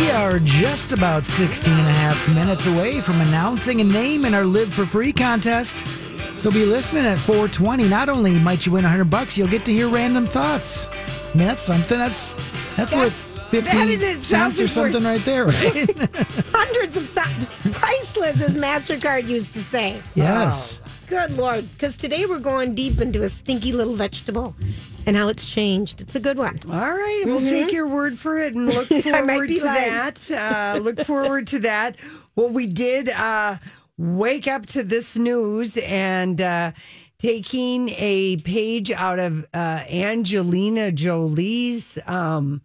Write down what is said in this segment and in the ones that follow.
We are just about 16 and a half minutes away from announcing a name in our Live for Free contest. So be listening at 420. Not only might you win 100 bucks, you'll get to hear random thoughts. I mean, that's something. That's that's, worth 50 that is- cents or something right there, right? Hundreds of th- priceless, as MasterCard used to say. yes. Oh, good Lord. Because today we're going deep into a stinky little vegetable and how it's changed. It's a good one. All right, we'll take your word for it and look forward to lying. that. Uh, look forward to that. Well, we did uh, wake up to this news and uh, taking a page out of uh, Angelina Jolie's um,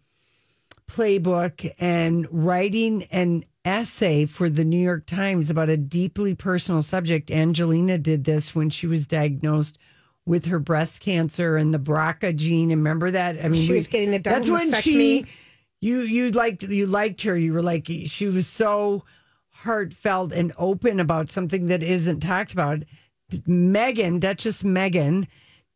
playbook and writing an essay for the New York Times about a deeply personal subject. Angelina did this when she was diagnosed with her breast cancer and the BRCA gene. And remember that? I mean, She was getting the That's when she you you liked you liked her. You were like she was so heartfelt and open about something that isn't talked about. Meghan, Duchess Meghan,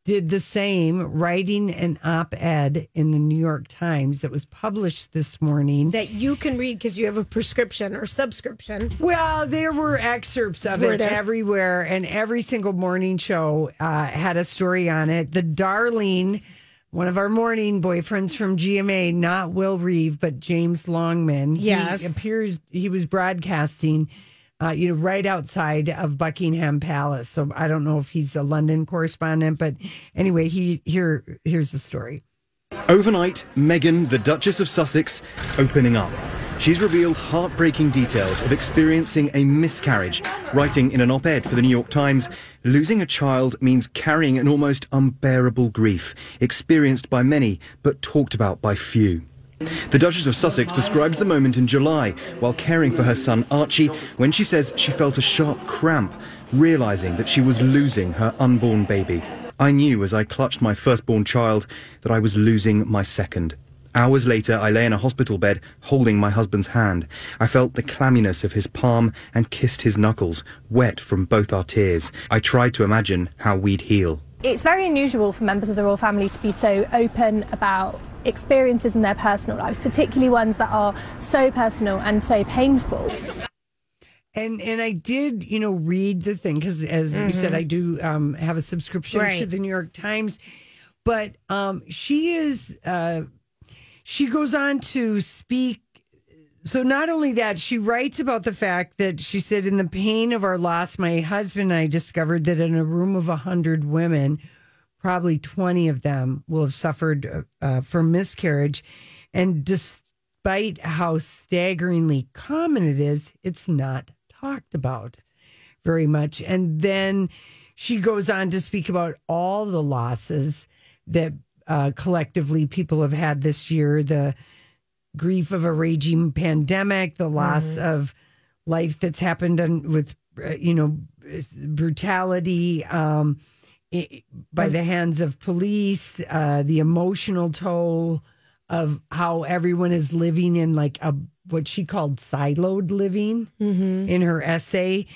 did the same, writing an op ed in the New York Times that was published this morning. That you can read because you have a prescription or subscription. Well, there were excerpts of Were it there? everywhere, and every single morning show uh, had a story on it. The Darling, one of our morning boyfriends from GMA, not Will Reeve, but James Longman. Yes. he appears he was broadcasting. Uh, you know, right outside of Buckingham Palace. So I don't know if he's a London correspondent, but anyway, he here here's the story. Overnight, Meghan, the Duchess of Sussex, opening up. She's revealed heartbreaking details of experiencing a miscarriage, writing in an op ed for the New York Times losing a child means carrying an almost unbearable grief, experienced by many but talked about by few. The Duchess of Sussex describes the moment in July while caring for her son Archie when she says she felt a sharp cramp, realizing that she was losing her unborn baby. I knew as I clutched my firstborn child that I was losing my second. Hours later, I lay in a hospital bed holding my husband's hand. I felt the clamminess of his palm and kissed his knuckles, wet from both our tears. I tried to imagine how we'd heal. It's very unusual for members of the royal family to be so open about experiences in their personal lives, particularly ones that are so personal and so painful. And and I did, you know, read the thing because, as you said, I do um, have a subscription to the New York Times. But um, she is, uh, she goes on to speak. So not only that, she writes about the fact that she said, in the pain of our loss, my husband and I discovered that in a room of a hundred women, probably twenty of them will have suffered uh, uh, from miscarriage, and despite how staggeringly common it is, it's not talked about very much. And then she goes on to speak about all the losses that uh, collectively people have had this year the grief of a raging pandemic, the loss of life that's happened on, with, uh, you know, brutality um, i by the hands of police, uh, the emotional toll of how everyone is living in like a what she called siloed living in her essay,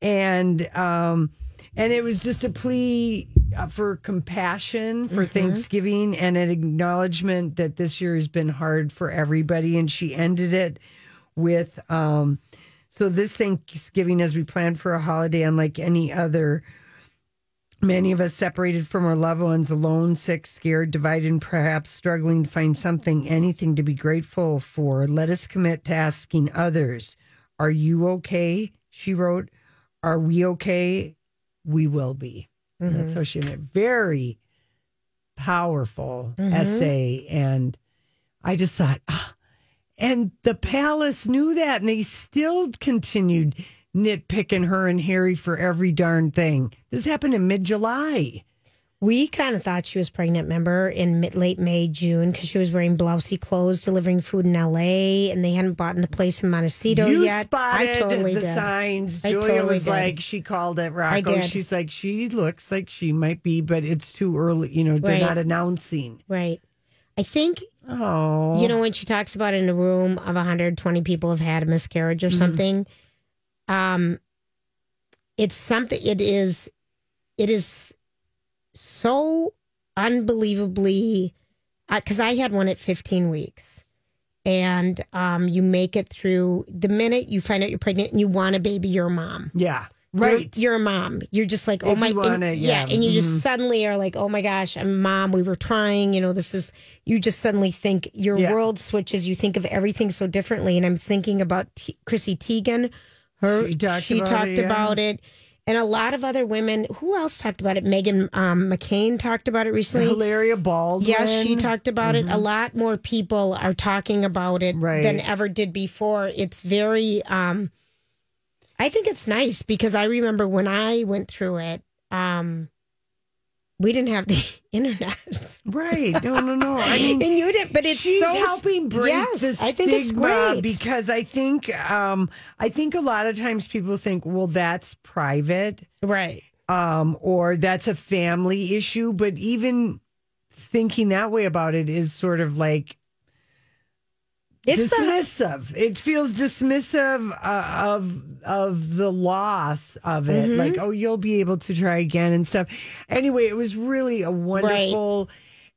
and um, and it was just a plea uh, for compassion for Thanksgiving and an acknowledgement that this year has been hard for everybody. And she ended it with, um, so this Thanksgiving, as we plan for a holiday unlike any other, Many of us separated from our loved ones, alone, sick, scared, divided, and perhaps struggling to find something, anything to be grateful for. Let us commit to asking others, Are you okay? She wrote, Are we okay? We will be. And That's how she ended. Very powerful essay. And I just thought, ah. and the palace knew that, and they still continued nitpicking her and Harry for every darn thing. This happened in mid July. We kind of thought she was pregnant, remember, in mid, late May, June, because she was wearing blousy clothes, delivering food in LA, and they hadn't bought in the place in Montecito you yet. spotted I totally the did. signs. I Julia totally was did. like, she called it Rocco. did. She's like, she looks like she might be, but it's too early. You know, they're Right. not announcing. Right. I think, Oh, you know, when she talks about in a room of 120 people have had a miscarriage or Mm-hmm. something, um, it's something, it is, it is so unbelievably, because I had one at 15 weeks. And um, you make it through the minute you find out you're pregnant and you want a baby, you're a mom. yeah, You're- right. You're, a mom. You're just like, oh If my, and- it, yeah. And you Mhm. just suddenly are like, oh my gosh, I'm a mom. We were trying, you know, this is, you just suddenly think your Yeah. world switches. You think of everything so differently. And I'm thinking about T- Chrissy Teigen. Her, She talked she about talked it, yeah. about it. And a lot of other women, who else talked about it? Meghan um, McCain talked about it recently. Hilaria Baldwin. Yes, she talked about it. A lot more people are talking about it Mm-hmm. Right. than ever did before. It's very um I think it's nice because I remember when I went through it, um we didn't have the internet. Right. No, no, no. I mean, and you didn't but it's she's so helping break yes, the stigma I think it's great. because I think um I think a lot of times people think, well, that's private, right. um, or that's a family issue. But even thinking that way about it is sort of like It's dismissive. it feels dismissive uh, of of the loss of it. Mm-hmm. Like, oh, you'll be able to try again and stuff. Anyway, it was really a wonderful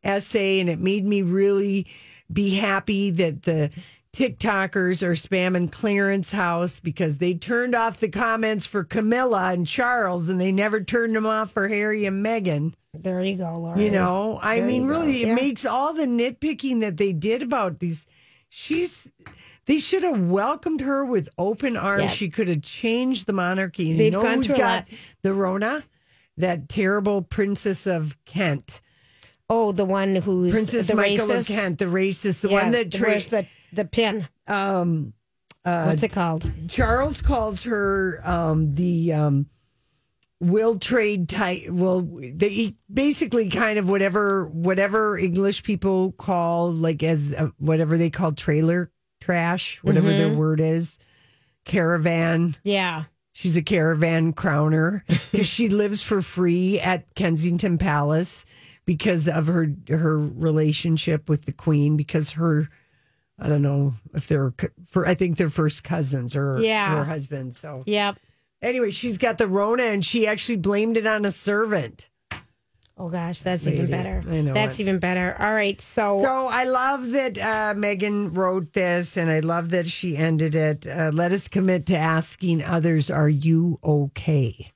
essay, and it made me really be happy that the TikTokers are spamming Clarence House because they turned off the comments for Camilla and Charles, and they never turned them off for Harry and Meghan. there you go, Laura. You know, I There mean, you go. really, it Yeah. makes all the nitpicking that they did about these. She's. They should have welcomed her with open arms. Yeah. She could have changed the monarchy. They've you know gone through got the Rona? That terrible princess of Kent, Oh, the one who's Princess the Michael racist. of Kent, the racist, the Yeah, one that tra- where's the the pin? um, uh, What's it called? Charles calls her um, the um, will trade type. Well, they basically kind of whatever whatever English people call like as uh, whatever they call trailer trash, whatever their word is, caravan. Yeah. She's a caravan crowner because she lives for free at Kensington Palace because of her her relationship with the Queen. Because her, I don't know if they're for. I think they're first cousins or Yeah. her husband. So Yep. Anyway, she's got the Rona, and she actually blamed it on a servant. Oh gosh, that's even better. I know That's it. even better. All right, so, So I love that uh, Meghan wrote this, and I love that she ended it. Uh, let us commit to asking others, "Are you okay?"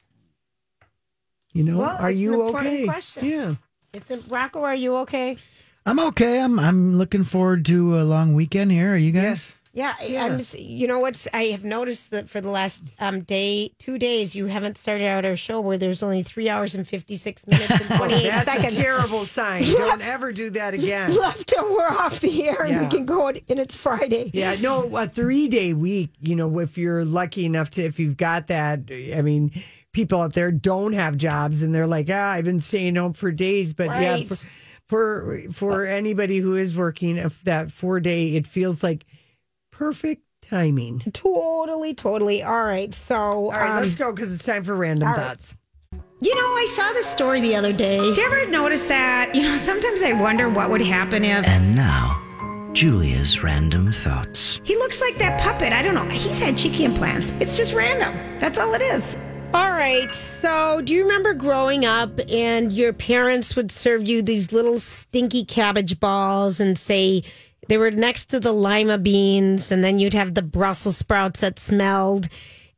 You know, Well, are it's you important okay? question. Yeah. it's a, Rocco. Are you okay? I'm okay. I'm I'm looking forward to a long weekend here. Are you guys? Yeah, I- I'm. You know what's? I have noticed that for the last um, day, two days, you haven't started out our show where there's only three hours and fifty six minutes and twenty eight That's seconds a terrible sign. Don't ever do that again. left. And we're off the air, and Yeah. we can go. And it's Friday. Yeah, no, a three day week, you know, if you're lucky enough to, if you've got that, I mean, people out there don't have jobs and they're like, ah, I've been staying home for days. But yeah, Right. for, for, for anybody who is working if that four day, it feels like perfect timing. Totally, totally. All right, so All right, um, let's go because it's time for random all right. thoughts. You know, I saw this story the other day. Did you ever notice that? You know, sometimes I wonder what would happen if And now, Julia's random thoughts. he looks like that puppet. I don't know. He's had cheeky implants. It's just random. That's all it is. All right. So, do you remember growing up and your parents would serve you these little stinky cabbage balls and say they were next to the lima beans, and then you'd have the Brussels sprouts that smelled,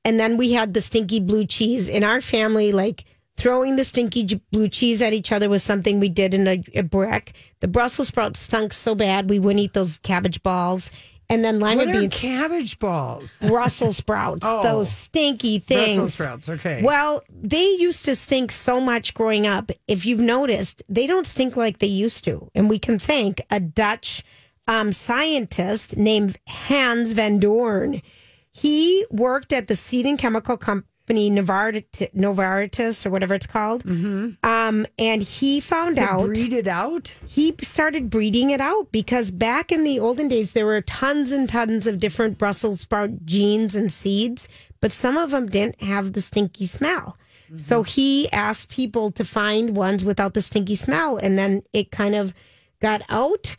and then we had the stinky blue cheese in our family. Like Throwing the stinky blue cheese at each other was something we did in a, a brick. The Brussels sprouts stunk so bad we wouldn't eat those cabbage balls. And then lima What are beans. cabbage balls? Brussels sprouts, Oh. those stinky things. Brussels sprouts, okay. Well, they used to stink so much growing up. If you've noticed, they don't stink like they used to. And we can thank a Dutch um, scientist named Hans van Doorn. He worked at the seed and chemical company Novartis, Novartis or whatever it's called. Um, and he found Mm-hmm. To out breed it out? he started breeding it out because back in the olden days there were tons and tons of different Brussels sprout genes and seeds, but some of them didn't have the stinky smell. So he asked people to find ones without the stinky smell, and then it kind of got out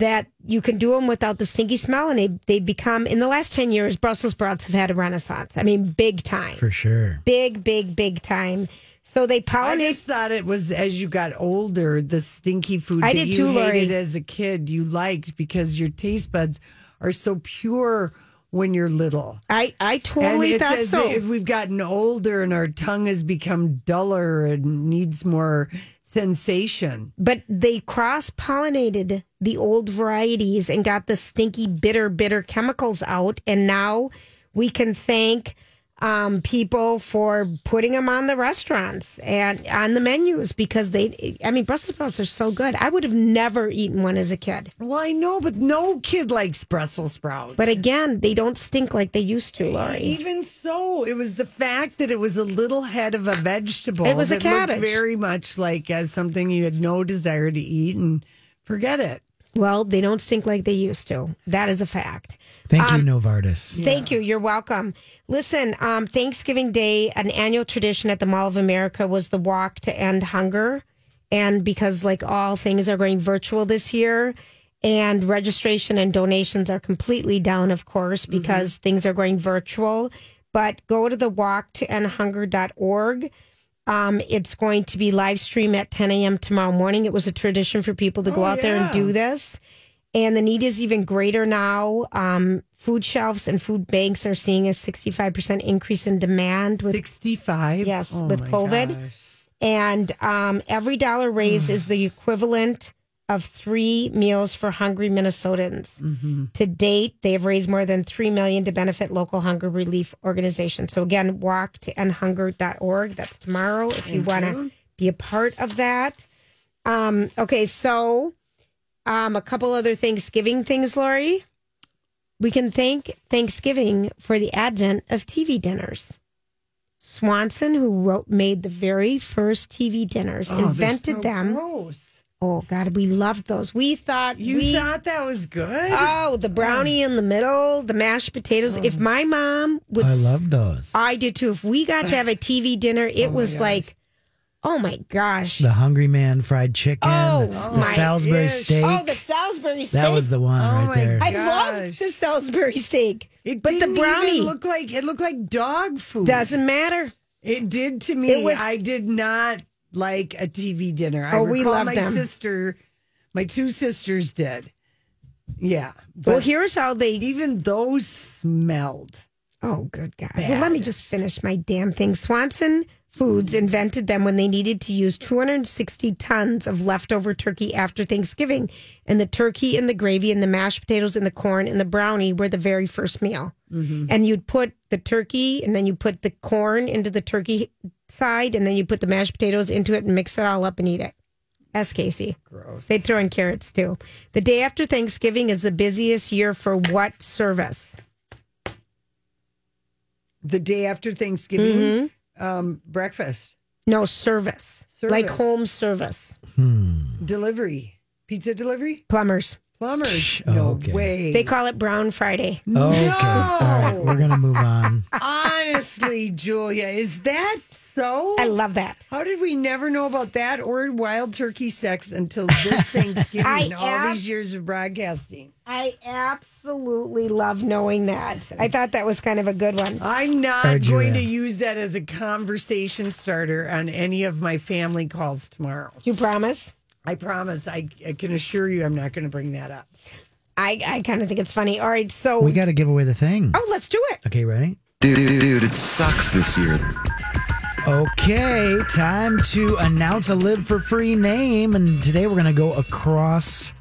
that you can do them without the stinky smell, and they they become in the last ten years Brussels sprouts have had a renaissance. I mean, big time, For sure. big, big, big time. So they pollinate. I just thought it was as you got older, the stinky food I that did you too, Lori. hated as a kid, you liked because your taste buds are so pure when you're little. I I totally and it's thought as so. if we've gotten older and our tongue has become duller and needs more sensation. but they cross pollinated the old varieties and got the stinky, bitter, bitter chemicals out. And now we can thank um, people for putting them on the restaurants and on the menus because they, I mean, Brussels sprouts are so good. I would have never eaten one as a kid. Well, I know, but no kid likes Brussels sprouts. But again, they don't stink like they used to, Lori. Even so, it was the fact that it was a little head of a vegetable. It was a cabbage. very much like as something you had no desire to eat, and forget it. Well, they don't stink like they used to. That is a fact. Thank you, Novartis. Thank you. You're welcome. Listen, um, Thanksgiving Day, an annual tradition at the Mall of America was the walk to end hunger. And because, like all things are going virtual this year, and registration and donations are completely down, of course, because things are going virtual. But go to the walk to end hunger.org. Um, it's going to be live stream at 10 a.m. tomorrow morning. It was a tradition for people to go Oh, out there and do this. And the need is even greater now. Um, food shelves and food banks are seeing a 65% increase in demand with 65? Yes, Oh with COVID. gosh. and um, every dollar raised is the equivalent of three meals for hungry Minnesotans. Mm-hmm. To date, they have raised more than three million to benefit local hunger relief organizations. So again, walk to endhunger.org. That's tomorrow if you want to be a part of that. Um, okay, so um, a couple other Thanksgiving things, Lori. We can thank Thanksgiving for the advent of TV dinners. Swanson, who wrote, made the very first TV dinners, Oh, invented so them. Gross. Oh God, we loved those. We thought You we thought that was good? oh the brownie in the middle, the mashed potatoes. If my mom would, I love those. I did too. If we got to have a TV dinner, it Oh, was like, oh my gosh, The Hungry Man fried chicken, Oh, the, the Salisbury ish. steak. oh the Salisbury steak. that was the one Oh, right my there. I loved the Salisbury steak, It but the didn't brownie even look like it looked like dog food. doesn't matter. It did to me. It was- I did not like a TV dinner. I Oh, we recall loved my them. sister, my two sisters did. Yeah. well, here's how they even those smelled. Oh, good God. Well, let me just finish my damn thing. Swanson Foods invented them when they needed to use 260 tons of leftover turkey after Thanksgiving. And the turkey and the gravy and the mashed potatoes and the corn and the brownie were the very first meal. And you'd put the turkey and then you put the corn into the turkey side and then you put the mashed potatoes into it and mix it all up and eat it. Ask Casey. Gross. They throw in carrots too. The day after Thanksgiving is the busiest year for what service? The day after Thanksgiving, Mm-hmm. Um, breakfast, No, service. Like home service. delivery, pizza delivery, Plumbers. plumbers. No Okay. way. They call it Brown Friday. Okay. All right. We're going to move on. Honestly, Julia, is that so? I love that. How did we never know about that or wild turkey sex until this Thanksgiving? I all ab- these years of broadcasting. I absolutely love knowing that. I thought that was kind of a good one. I'm not Or going to use that as a conversation starter on any of my family calls tomorrow. You promise? I promise. I, I can assure you, I'm not going to bring that up. I, I kind of think it's funny. All right, so We got to give away the thing. oh, let's do it. Okay, ready? Dude, dude, it sucks this year. Okay, time to announce a live for free name. And today we're going to go across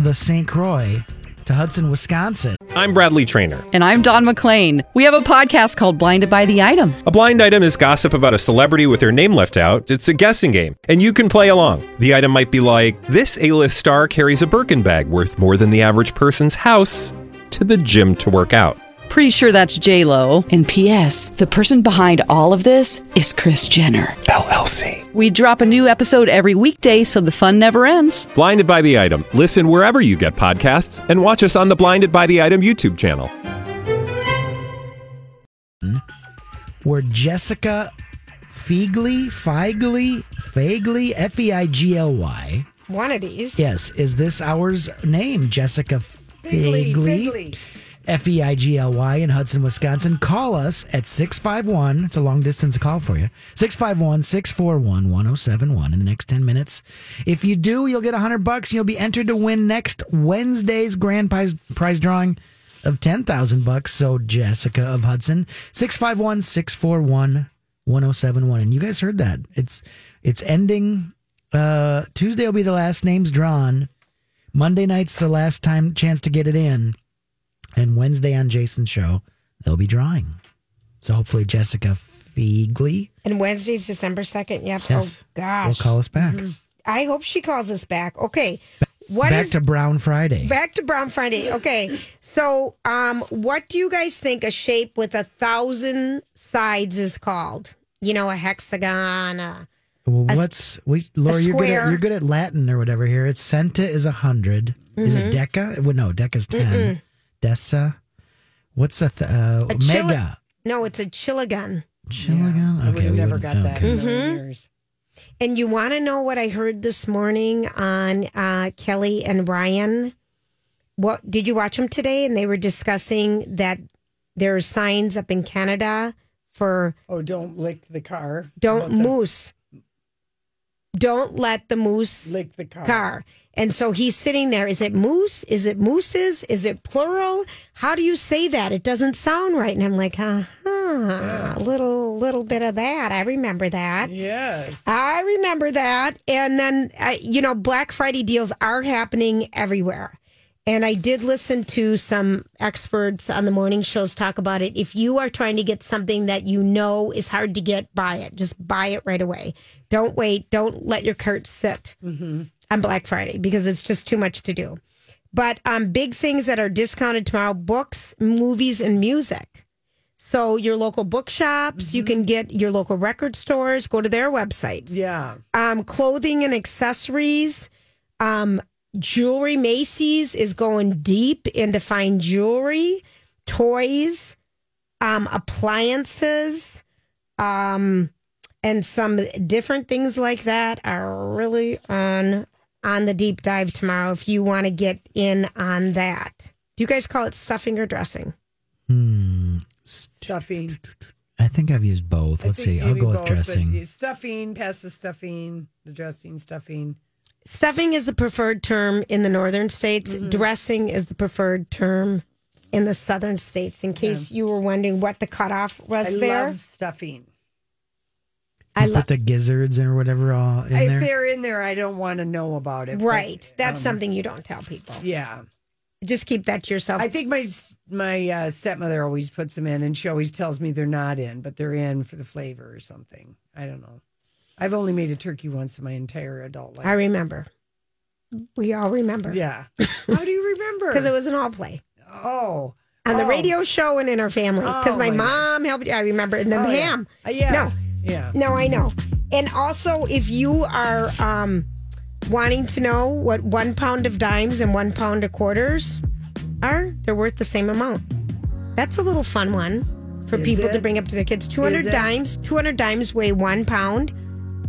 the St. Croix to Hudson, Wisconsin. I'm Bradley Trainer. And I'm Don McClain. We have a podcast called Blinded by the Item. A blind item is gossip about a celebrity with their name left out. It's a guessing game, and you can play along. The item might be like this: A-list star carries a Birkin bag worth more than the average person's house to the gym to work out. Pretty sure that's J Lo. And P.S. The person behind all of this is Kris Jenner LLC. We drop a new episode every weekday, so the fun never ends. Blinded by the item. Listen wherever you get podcasts, and watch us on the Blinded by the Item YouTube channel. Hmm? Where Jessica Feigly, Feigly, Feigly, F E I G L Y. One of these. Yes, is this ours name? Jessica Feigly. F E I G L Y in Hudson, Wisconsin. Call us at 651. It's a long distance call for you. 651 641 1071 in the next 10 minutes. If you do, you'll get 100 bucks. And you'll be entered to win next Wednesday's grand prize, prize drawing of 10,000 bucks. So, Jessica of Hudson, 651 641 1071. And you guys heard that. It's it's ending. Uh, Tuesday will be the last names drawn. Monday night's the last time chance to get it in. And Wednesday on Jason's show, they'll be drawing. So hopefully Jessica Feigly And Wednesday's December 2nd. Yep. Yes. Oh, gosh. will call us back. I hope she calls us back. Okay. What back is- to Brown Friday. Back to Brown Friday. Okay. So, um, what do you guys think a shape with a thousand sides is called? You know, a hexagon. A, well, a what's we Laura? You're good at you're good at Latin or whatever here. It's centa is a 100 Is it Mhm. deca? Well, no, deca's ten. Mm-mm. Dessa. What's a th- uh, a chili- mega? no, it's a chilagon. Chilagon? I would Okay, have we never would- got that in a okay. million Mhm. years. And you want to know what I heard this morning on uh, Kelly and Ryan? What did you watch them today? And they were discussing that there are signs up in Canada for Oh, don't lick the car. don't About the- moose. Don't let the moose Lick the car. car. And so he's sitting there. Is it moose? Is it mooses? Is it plural? How do you say that? It doesn't sound right. And I'm like, uh huh, a little, little bit of that. I remember that. Yes. I remember that. And then, uh, you know, Black Friday deals are happening everywhere. And I did listen to some experts on the morning shows talk about it. If you are trying to get something that you know is hard to get, buy it. Just buy it right away. Don't wait. Don't let your cart sit on Black Friday because it's just too much to do. But um, big things that are discounted tomorrow books, movies, and music. So, your local bookshops, you can get your local record stores, go to their website. Yeah. um, clothing and accessories, um, jewelry. Macy's is going deep into fine jewelry, toys, um, appliances, um, and some different things like that are really on on the deep dive tomorrow. If you want to get in on that, do you guys call it stuffing or dressing? Hmm. Stuffing. I think I've used both. I Let's see. I'll go with both, but dressing. Stuffing, past the stuffing, the dressing, stuffing. Stuffing is the preferred term in the northern states. Dressing is the preferred term in the southern states. In case you were wondering what the cutoff was I there, love stuffing. I You love put the gizzards or whatever all in if there. they're in there, I don't want to know about it. but, right. That's um, something you don't tell people. Yeah. Just keep that to yourself. I think my my uh, stepmother always puts them in, and she always tells me they're not in, but they're in for the flavor or something. I don't know. I've only made a turkey once in my entire adult life. I remember. We all remember. yeah. How do you remember? Because it was an all play oh on the Oh. radio show and in our family. Because Oh, my, my mom helped. I remember, and then Oh, the yeah. ham. Uh, yeah. No, Yeah. No, I know. And also, if you are um, wanting to know what one pound of dimes and one pound of quarters are, they're worth the same amount. That's a little fun one for Is people to bring up to their kids. Is 200 it? dimes, 200 dimes weigh one pound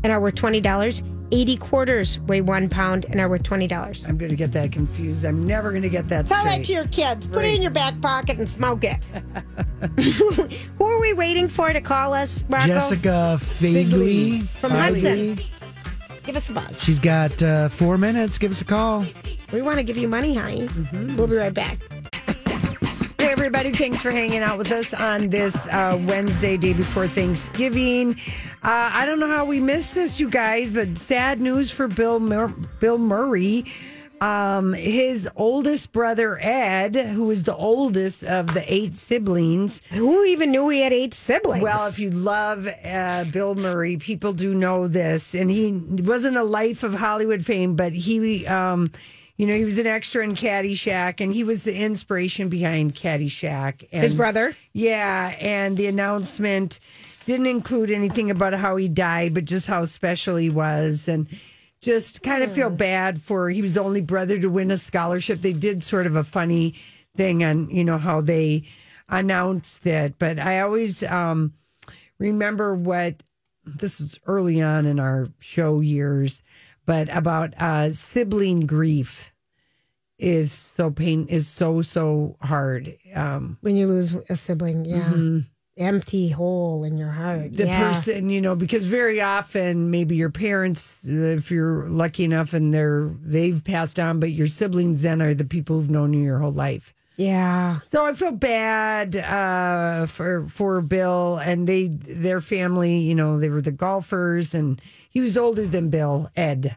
and are worth $20. 80 quarters weigh one pound and are worth $20. I'm going to get that confused. I'm never going to get that Tell that to your kids. Put it in your back pocket and smoke it. Who are we waiting for to call us, Rocco? Jessica Feigly From Hudson. Give us a buzz. She's got uh, four minutes. Give us a call. We want to give you money, honey. We'll be right back. Everybody. Thanks for hanging out with us on this uh, Wednesday, day before Thanksgiving. Uh, I don't know how we missed this, you guys, but sad news for Bill Mur- Bill Murray. Um, his oldest brother Ed, who was the oldest of the eight siblings. Who even knew he had eight siblings? Well, if you love uh, Bill Murray, people do know this, and he wasn't a life of Hollywood fame, but he. Um, you know, he was an extra in Caddyshack, and he was the inspiration behind Caddyshack. And, His brother? Yeah, and the announcement didn't include anything about how he died, but just how special he was, and just kind of feel bad for. He was the only brother to win a scholarship. They did sort of a funny thing on, you know, how they announced it, but I always um, remember what this was early on in our show years but about uh, sibling grief is so pain is so so hard. Um, when you lose a sibling, yeah, Mhm. empty hole in your heart. the yeah. person, you know, because very often maybe your parents, uh, if you're lucky enough and they're they've passed on, but your siblings then are the people who've known you your whole life. Yeah. So I feel bad uh, for for Bill and they their family. You know, they were the golfers, and he was older than Bill Ed.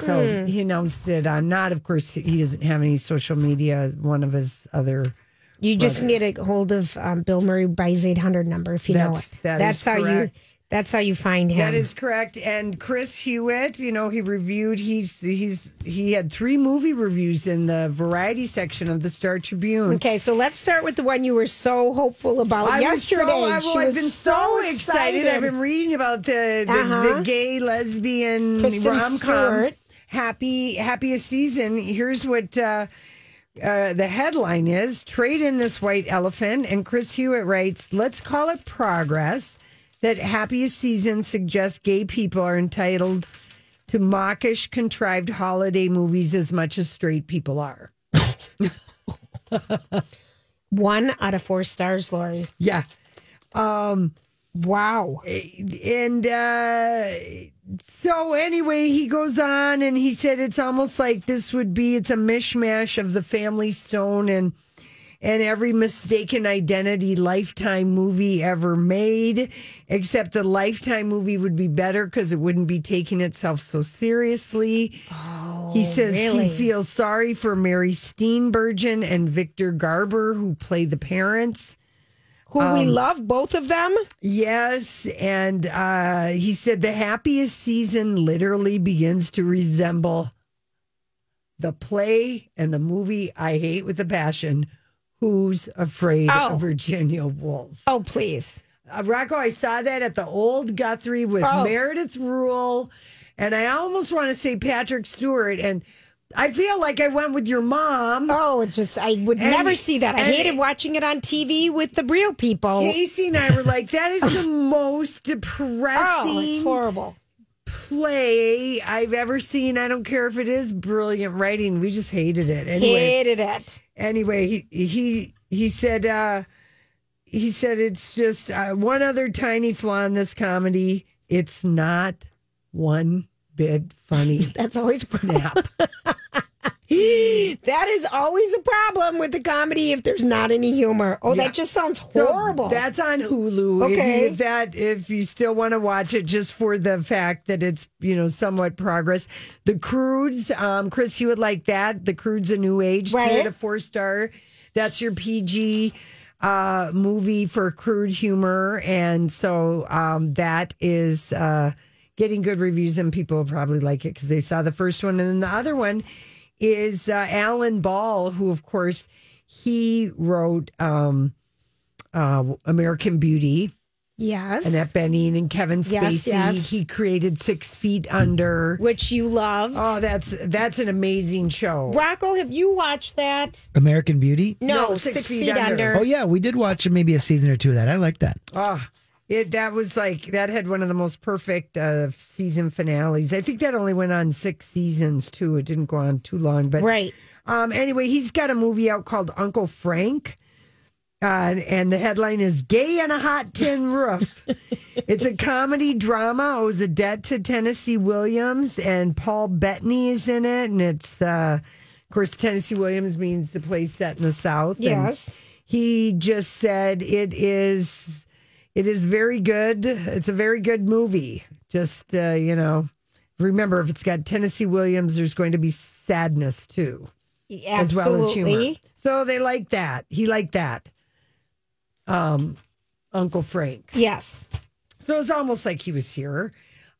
So Hmm. he announced it on not, of course, he doesn't have any social media. One of his other, You just brothers. get a hold of um, Bill Murray by his eight hundred number if you know it. that that's how correct. you. That's how you find him. that is correct. And Chris Hewitt, you know, he reviewed. He's he's he had three movie reviews in the variety section of the Star Tribune. Okay, so let's start with the one you were so hopeful about I was so, yesterday. I, She well, I've was been so excited. I've been reading about the the, Uh-huh. the gay lesbian rom com. Happy happiest season. Here's what uh, uh, the headline is: Trade in this white elephant. And Chris Hewitt writes, "Let's call it progress." That happiest season suggests gay people are entitled to mawkish, contrived holiday movies as much as straight people are. One out of four stars, Lori. Yeah. Um, wow. And uh, so, anyway, he goes on and he said it's almost like this would be it's a mishmash of the Family Stone and and every mistaken identity Lifetime movie ever made, except the Lifetime movie would be better because it wouldn't be taking itself so seriously. he says really? he feels sorry for Mary Steenburgen and Victor Garber, who play the parents. Who we Um, love, both of them. Yes, and uh, he said the happiest season literally begins to resemble the play and the movie I hate with a passion. Who's afraid Oh. of Virginia Woolf? Oh, please. Uh, Rocco, I saw that at the old Guthrie with Oh. Meredith Rule, and I almost want to say Patrick Stewart, and I feel like I went with your mom. Oh, it's just I would And- never see that. I hated watching it on TV with the real people. Casey and I were like, that is the most depressing. Oh, it's horrible. play I've ever seen. I don't care if it is brilliant writing. We just hated it. Anyway, Hated it. Anyway, he he he said uh he said it's just uh, one other tiny flaw in this comedy. It's not one bit funny. That's always Snap. That is always a problem with the comedy if there's not any humor. Oh, Yeah. that just sounds So horrible. that's on Hulu. Okay. if that if you still want to watch it, just for the fact that it's you know somewhat progress. The Croods, um, Chris, you would like that. The Croods, a new age, three Right. out of four star. That's your PG uh, movie for crude humor, and so um, that is uh, getting good reviews, and people probably like it because they saw the first one, and then the other one is uh, Alan Ball, who of course he wrote um, uh, American Beauty. yes. and Annette Bening and Kevin Spacey. yes. He created Six Feet Under. Which you loved. Oh, that's that's an amazing show. Rocco, have you watched that? American Beauty. No, No, Six, Feet, Under. Oh yeah, we did watch maybe a season or two of that. I like that. Oh, it that was like that had one of the most perfect uh, season finales. I think that only went on six seasons too. It didn't go on too long, but Right. Um, anyway, he's got a movie out called Uncle Frank. Uh, and the headline is Gay on a Hot Tin Roof. it's a comedy drama, owes a debt to Tennessee Williams, and Paul Bettany is in it. And it's, uh, of course, Tennessee Williams means the place set in the South. Yes. he just said it is it is very good. It's a very good movie. Just uh, you know, remember if it's got Tennessee Williams, there's going to be sadness too, as well as humor. So they like that. He liked that. Um, Uncle Frank. Yes. So it's almost like he was here.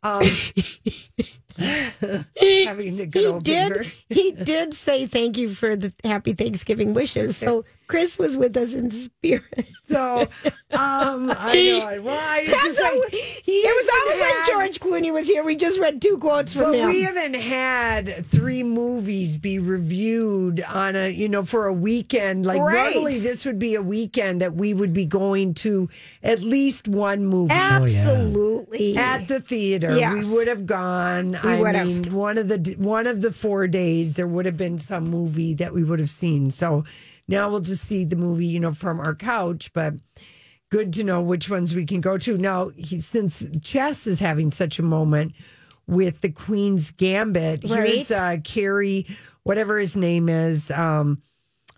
Um, having the good He old dinner. did. He did say thank you for the happy Thanksgiving wishes. So Chris was with us in spirit. So, um, I know. Well, was That's like, he it was almost like George Clooney was here. We just read two quotes from But him. we haven't had three movies be reviewed on a, you know, for a weekend. Like Right. normally this would be a weekend that we would be going to at least one movie. Absolutely. At the theater, Yes. we would have gone. I would have. mean, one of the one of the four days, there would have been some movie that we would have seen. So now we'll just see the movie, you know, from our couch. But good to know which ones we can go to. Now, he, since chess is having such a moment with the Queen's Gambit, here's uh, Carrie, whatever his name is, um,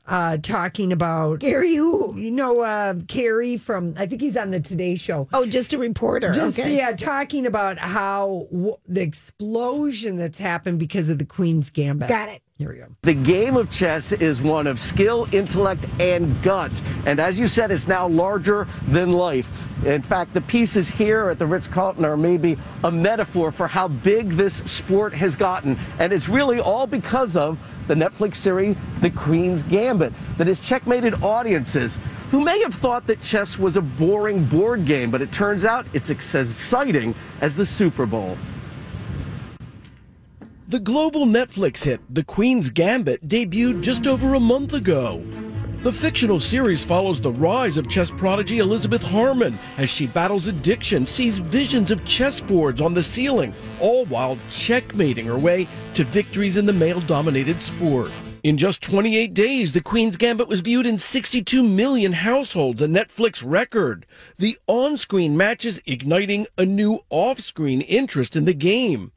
uh, talking about Gary who? you know, uh, Carrie from I think he's on the Today Show. Oh, just a reporter. Just okay. yeah, talking about how w- the explosion that's happened because of the Queen's Gambit. Got it. Here we go. The game of chess is one of skill, intellect, and guts. And as you said, it's now larger than life. In fact, the pieces here at the Ritz Carlton are maybe a metaphor for how big this sport has gotten. And it's really all because of the Netflix series, The Queen's Gambit, that has checkmated audiences who may have thought that chess was a boring board game, but it turns out it's as exciting as the Super Bowl. The global Netflix hit The Queen's Gambit debuted just over a month ago. The fictional series follows the rise of chess prodigy Elizabeth Harmon as she battles addiction, sees visions of chessboards on the ceiling, all while checkmating her way to victories in the male dominated sport. In just 28 days, The Queen's Gambit was viewed in 62 million households, a Netflix record. The on screen matches igniting a new off screen interest in the game.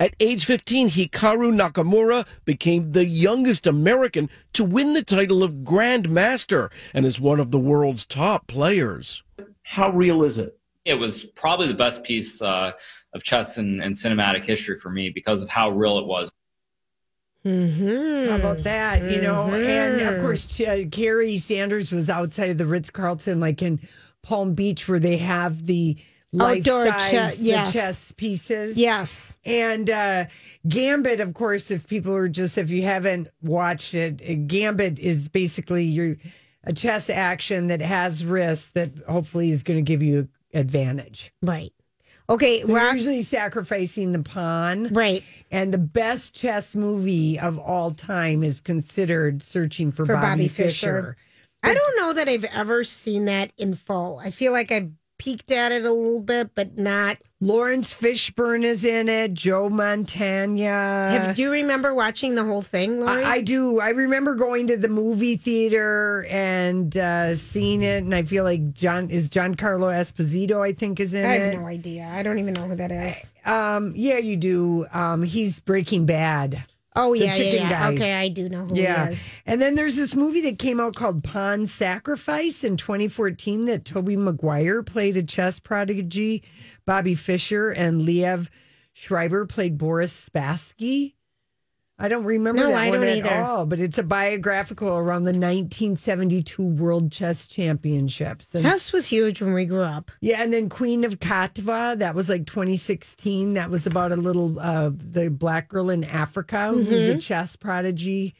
At age 15, Hikaru Nakamura became the youngest American to win the title of Grand Master and is one of the world's top players. How real is it? It was probably the best piece uh, of chess and, in cinematic history for me because of how real it was. Mm-hmm. How about that? You know, and of course, uh, Carrie Sanders was outside of the Ritz Carlton, like in Palm Beach, where they have the life Outdoor size chess- yes. the chess pieces. Yes. And uh, Gambit, of course, if people are just if you haven't watched it, uh, Gambit is basically your a chess action that has risk that hopefully is going to give you advantage. Right. Okay. So we're usually sacrificing the pawn. Right. And the best chess movie of all time is considered Searching for, For Bobby, Bobby Fischer. Fischer. I don't know that I've ever seen that in full. I feel like I've peeked at it a little bit, but not. Laurence Fishburne is in it. Joe Montana. Have, do you remember watching the whole thing, Lori? I, I do. I remember going to the movie theater and uh, seeing it, and I feel like John is Giancarlo Esposito. I think is in I it. I have no idea. I don't even know who that is. Um, yeah, you do. Um, he's Breaking Bad. Oh The yeah, yeah, chicken yeah. guy. Okay, I do know who yeah. he is. And then there's this movie that came out called Pawn Sacrifice in 2014 that Tobey Maguire played a chess prodigy, Bobby Fischer, and Liev Schreiber played Boris Spassky. I don't remember No, that I one don't at either. all, but it's a biographical around the 1972 World Chess Championships. And Chess was huge when we grew up. yeah, and then Queen of Katwe, that was like 2016. That was about a little uh the black girl in Africa who's a Mhm. chess prodigy.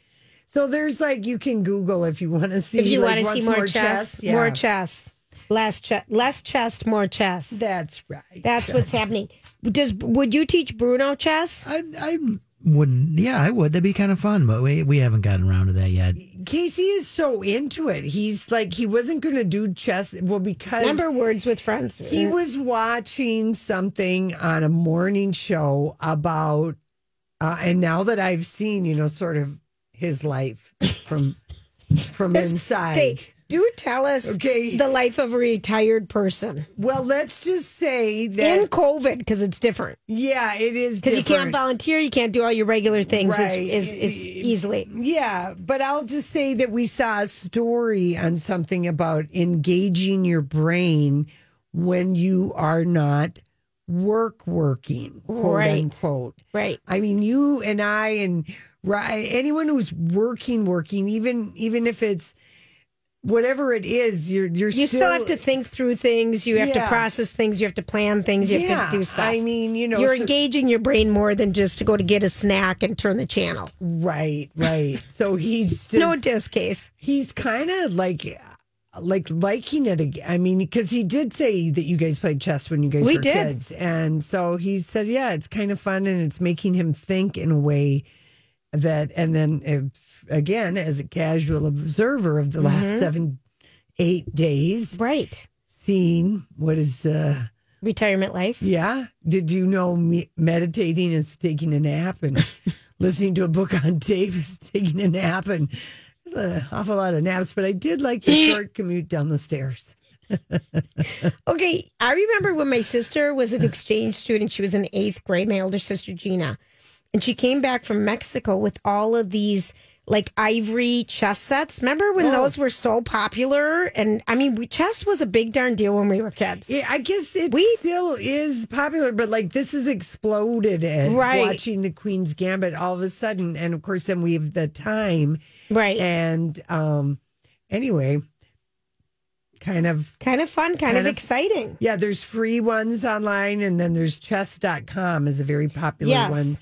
So there's like you can Google if you want to see if you like, want to see what's more, chess, Yeah. more chess, less chess, less chess, more chess. That's right. That's what's happening. Does would you teach Bruno chess? I, I wouldn't. Yeah, I would. That'd be kind of fun, but we we haven't gotten around to that yet. Casey is so into it. He's like he wasn't going to do chess well because Remember words with friends. He was watching something on a morning show about, uh, and now that I've seen, you know, sort of his life from from This- inside. Do tell us Okay. the life of a retired person Well, let's just say that in COVID because it's different. yeah, it is Because you can't volunteer, you can't do all your regular things as, as, as easily. Yeah, but I'll just say that we saw a story on something about engaging your brain when you are not work working, quote Right. unquote. Right. I mean, you and I and right, anyone who's working, working, even even if it's whatever it is, you're you're You still, have to think through things. You have Yeah. to process things. You have to plan things. You Yeah, have to do stuff. I mean, you know, you're so- engaging your brain more than just to go to get a snack and turn the channel. Right, right. So he's just, No disc case. He's kind of like like liking it again. I mean, because he did say that you guys played chess when you guys We were did. kids, and so he said, yeah, it's kind of fun and it's making him think in a way that. And then if, again, as a casual observer of the last Mhm. seven, eight days, right, seeing what is. uh Retirement life. Yeah. Did you know me- meditating is taking a nap and listening to a book on tape is taking a nap and there's an awful lot of naps, but I did like the short commute down the stairs. Okay, I remember when my sister was an exchange student. She was in eighth grade, my older sister Gina, and she came back from Mexico with all of these like ivory chess sets. Remember when Oh. those were so popular? And I mean, we, chess was a big darn deal when we were kids. Yeah, I guess it we, still is popular, but like this has exploded and Right. watching the Queen's Gambit all of a sudden. And of course, then we have the time. Right. And um anyway, kind of kind of fun, kind, of, exciting. Yeah, there's free ones online, and then there's chess.com is a very popular Yes. one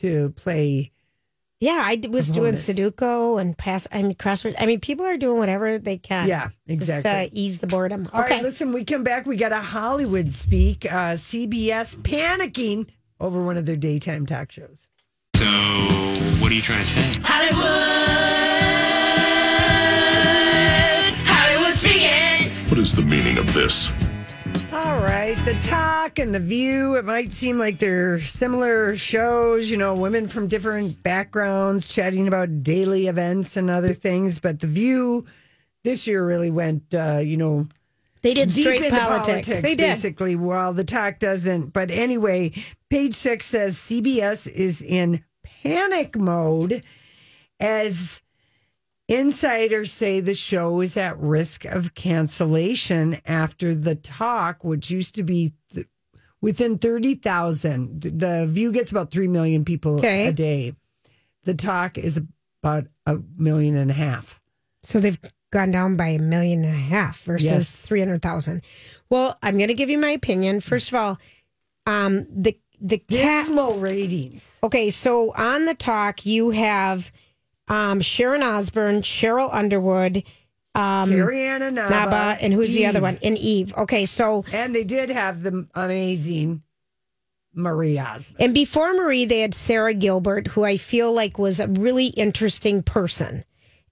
to play. Yeah, I was doing Opponents. Sudoku and pass. I mean, crossword. I mean, people are doing whatever they can. Yeah, exactly. Just, uh, ease the boredom. All right, okay. listen, we come back. We got a Hollywood speak. Uh, CBS panicking over one of their daytime talk shows. So, what are you trying to say? Hollywood, Hollywood speaking. What is the meaning of this? Right, the talk and the view. It might seem like they're similar shows, you know, women from different backgrounds chatting about daily events and other things. But the view this year really went, uh, you know, They did deep straight into politics. They did. basically. While the talk doesn't. But anyway, page six says CBS is in panic mode as insiders say the show is at risk of cancellation after the talk, which used to be th- within 30,000. The View gets about 3 million people Okay. a day. The talk is about a million and a half. So they've gone down by a million and a half versus Yes. 300,000. Well, I'm going to give you my opinion. First of all, um, the, the cat. Dismal ratings. Okay, so on the talk, you have um, Sharon Osbourne, Sheryl Underwood, um, Carrie Ann Inaba, and who's the other one? And Eve. Okay, so And they did have the amazing Marie Osmond. And before Marie, they had Sara Gilbert, who I feel like was a really interesting person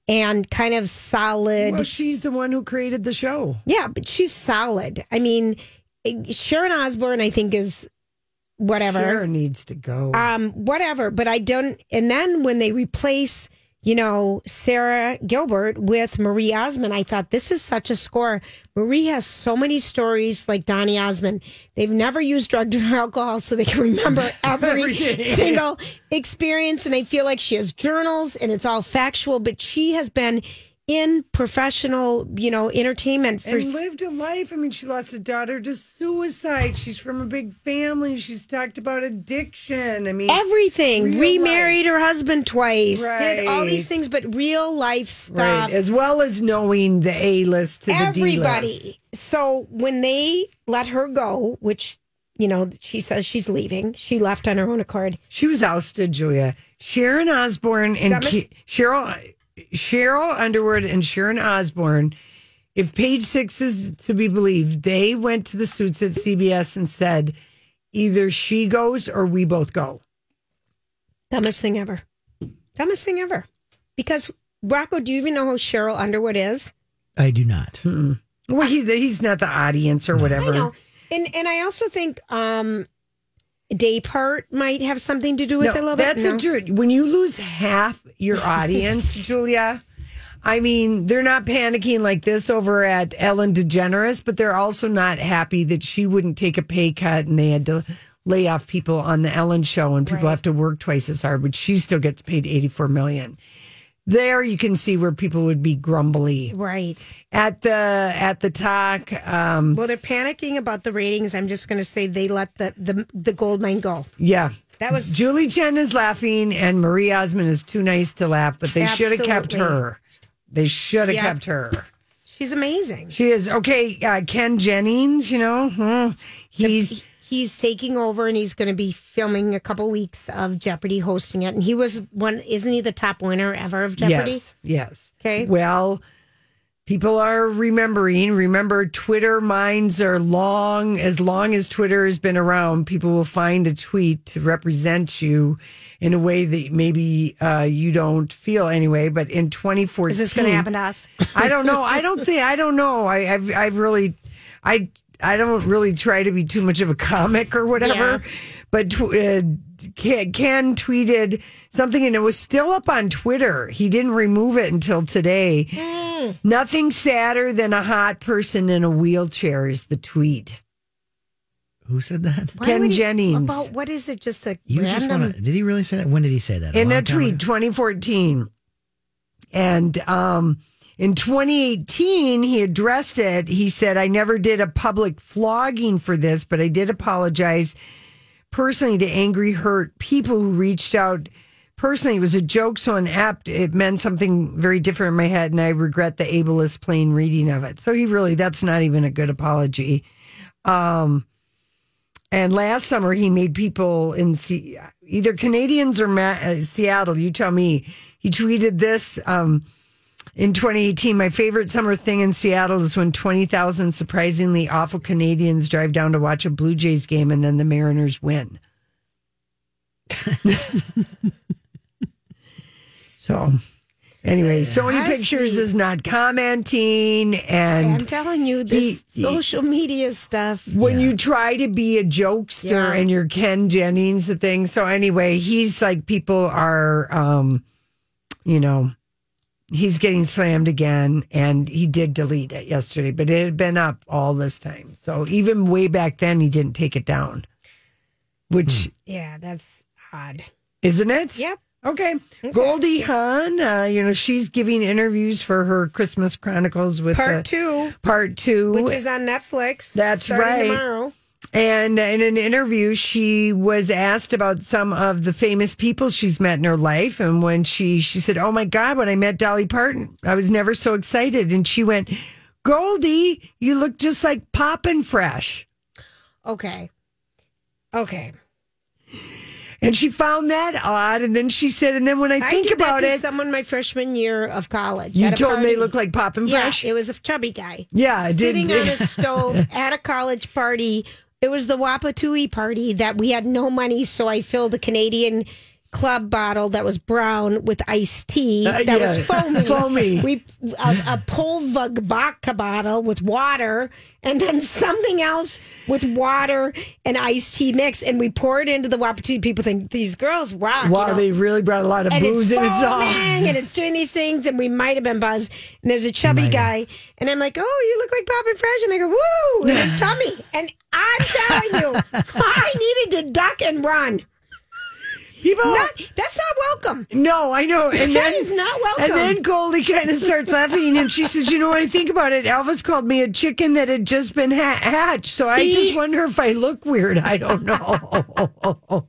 and kind of solid. Well, she's the one who created the show. yeah, but she's solid. I mean, Sharon Osbourne, I think, is whatever. Sharon needs to go. Um, whatever. But I don't. And then when they replace, you know, Sara Gilbert with Marie Osmond, I thought this is such a score. Marie has so many stories like Donny Osmond. They've never used drugs or alcohol, so they can remember every single experience. And I feel like she has journals and it's all factual, but she has been in professional, you know, entertainment for and lived a life. I mean, she lost a daughter to suicide. She's from a big family. She's talked about addiction. I mean, everything. Remarried her husband twice, did all these things, but real life stuff. right, as well as knowing the A list to the D list. So when they let her go, which you know she says she's leaving, she left on her own accord. She was ousted, Julia. Sharon Osbourne and must- Sheryl Sheryl Underwood and Sharon Osbourne. If page six is to be believed, they went to the suits at CBS and said, either she goes or we both go. Dumbest thing ever. Dumbest thing ever. Because Rocco, do you even know who Sheryl Underwood is? I do not. Well, he, he's not the audience or whatever. I know. And and I also think um day part might have something to do with No, it a little bit. that's bit. a truth. When you lose half your audience, Julia, I mean, they're not panicking like this over at Ellen DeGeneres, but they're also not happy that she wouldn't take a pay cut and they had to lay off people on the Ellen show and people Right. have to work twice as hard, but she still gets paid 84 million. There you can see where people would be grumbly. Right. At the at the talk, um, Well, they're panicking about the ratings. I'm just going to say they let the, the, the gold mine go. yeah. That was- Julie Chen is laughing and Marie Osmond is too nice to laugh, but they should have kept her. They should have Yeah. kept her. She's amazing. She is okay. Uh, Ken Jennings, you know, hmm, he's He's taking over and he's going to be filming a couple weeks of Jeopardy hosting it. And he was one, isn't he the top winner ever of Jeopardy? yes, yes. Okay. Well, people are remembering. Remember, Twitter minds are long. As long as Twitter has been around, people will find a tweet to represent you in a way that maybe uh, you don't feel anyway. But in 2014, Is this going to happen to us? I don't know. I don't think. I don't know. I, I've I've really, I I don't really try to be too much of a comic or whatever. But tw- uh, Ken, Ken tweeted something, and it was still up on Twitter. He didn't remove it until today. Nothing sadder than a hot person in a wheelchair is the tweet. Who said that? Why Ken would he- Jennings. About what is it? Just a You just want to? Did he really say that? When did he say that? in long a tweet ago? 2014 and um in 2018 he addressed it he said i never did a public flogging for this but i did apologize personally to angry hurt people who reached out personally it was a joke so inept it meant something very different in my head and i regret the ableist plain reading of it so he really that's not even a good apology um and last summer, he made people in either Canadians or Ma- uh, Seattle. You tell me. He tweeted this um, in 2018. My favorite summer thing in Seattle is when 20,000 surprisingly awful Canadians drive down to watch a Blue Jays game and then the Mariners win. so, anyway, Sony Honestly- Pictures is not commenting, and I'm telling you, this He- he- social media stuff. when you try to be a jokester Yeah. and you're Ken Jennings, the thing. So anyway, he's like people are, um, you know, he's getting slammed again, and he did delete it yesterday, but it had been up all this time. So even way back then, he didn't take it down, which Yeah, that's odd. isn't it? Yep. Okay. Goldie Hawn, uh, you know, she's giving interviews for her Christmas Chronicles with Part the- two, Part two, which is on Netflix. That's right. Tomorrow. And in an interview, she was asked about some of the famous people she's met in her life. And when she she said, "Oh my God, when I met Dolly Parton, I was never so excited." And she went, "Goldie, you look just like Poppin' Fresh." Okay. Okay. And she found that odd. And then she said, "And then when I think did about that to it, someone my freshman year of college. you told them they look like Poppin' Yeah, Fresh." it was a chubby guy. Yeah, it did. sitting on a stove at a college party. It was the Wapatui party that we had no money, so I filled a Canadian club bottle that was brown with iced tea Uh, that was foamy. Foamy. We a, a Popov vodka bottle with water, and then something else with water and iced tea mix, and we pour it into the Wapatui. People think these girls rock. you wow, know? they really brought a lot of and booze, it's and it's all. and it's doing these things, and we might have been buzzed. And there's a chubby guy, and I'm like, "Oh, you look like Poppin' Fresh," and I go, "Woo!" And his tummy, and I'm telling you, I needed to duck and run. People, Not, that's not welcome. No, I know. And That then, is not welcome. And then Goldie kind of starts laughing and she says, You know what I think about it? Elvis called me a chicken that had just been ha- hatched. So I just wonder if I look weird. I don't know.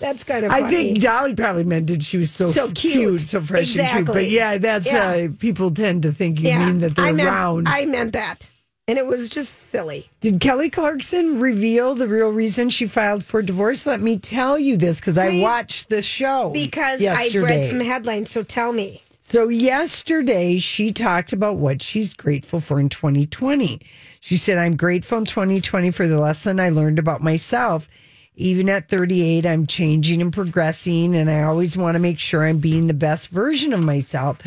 That's kind of. I think Dolly probably meant that she was so, So cute. so fresh and cute. But yeah, that's Yeah. Uh, people tend to think you mean that they're I meant, round. I meant that, and it was just silly. Did Kelly Clarkson reveal the real reason she filed for divorce? Let me tell you this because I watched the show Because yesterday. I've read some headlines, so tell me. So yesterday she talked about what she's grateful for in 2020. She said, I'm grateful in 2020 for the lesson I learned about myself. Even at 38, I'm changing and progressing, and I always want to make sure I'm being the best version of myself.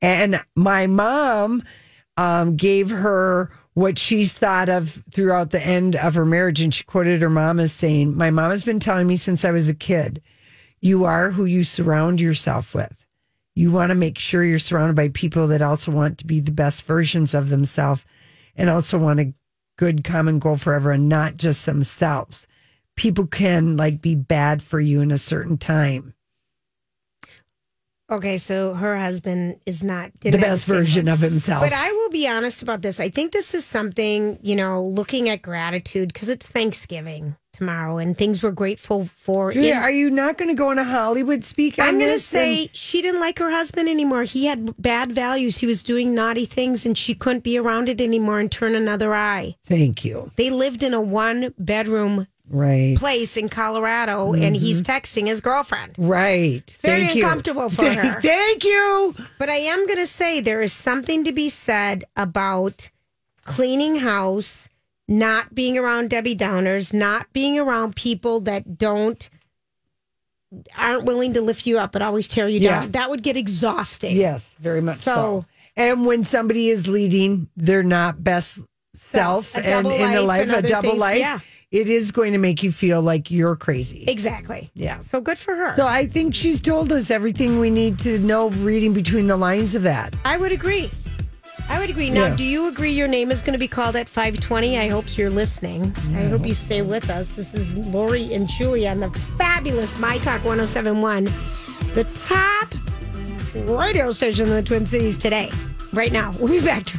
And my mom um, gave her what she's thought of throughout the end of her marriage. And she quoted her mom as saying, My mom has been telling me since I was a kid, you are who you surround yourself with. You want to make sure you're surrounded by people that also want to be the best versions of themselves and also want a good common goal forever and not just themselves. People can like be bad for you in a certain time. Okay, so her husband is not The best version of himself. But I will be honest about this. I think this is something, you know, looking at gratitude because it's Thanksgiving tomorrow and things we're grateful for. In- are you not going to go on a Hollywood speak on I'm going to say And- she didn't like her husband anymore. He had bad values. He was doing naughty things and she couldn't be around it anymore and turn another eye. Thank you. They lived in a one bedroom Right. place in Colorado and he's mm-hmm. texting his girlfriend. Right. Very Thank you. uncomfortable for her. Thank you. But I am going to say there is something to be said about cleaning house, not being around Debbie Downers, not being around people that don't aren't willing to lift you up but always tear you Yeah. down. That would get exhausting. Yes, very much so. So- And when somebody is leading their not best self A and in a life a double life, yeah. It is going to make you feel like you're crazy. Exactly. Yeah. So good for her. So I think she's told us everything we need to know reading between the lines of that. I would agree. I would agree. Now, Yeah. do you agree your name is going to be called at 520? I hope you're listening. I hope you stay with us. This is Lori and Julie on the fabulous My Talk 1071, the top radio station in the Twin Cities today. Right now. We'll be back to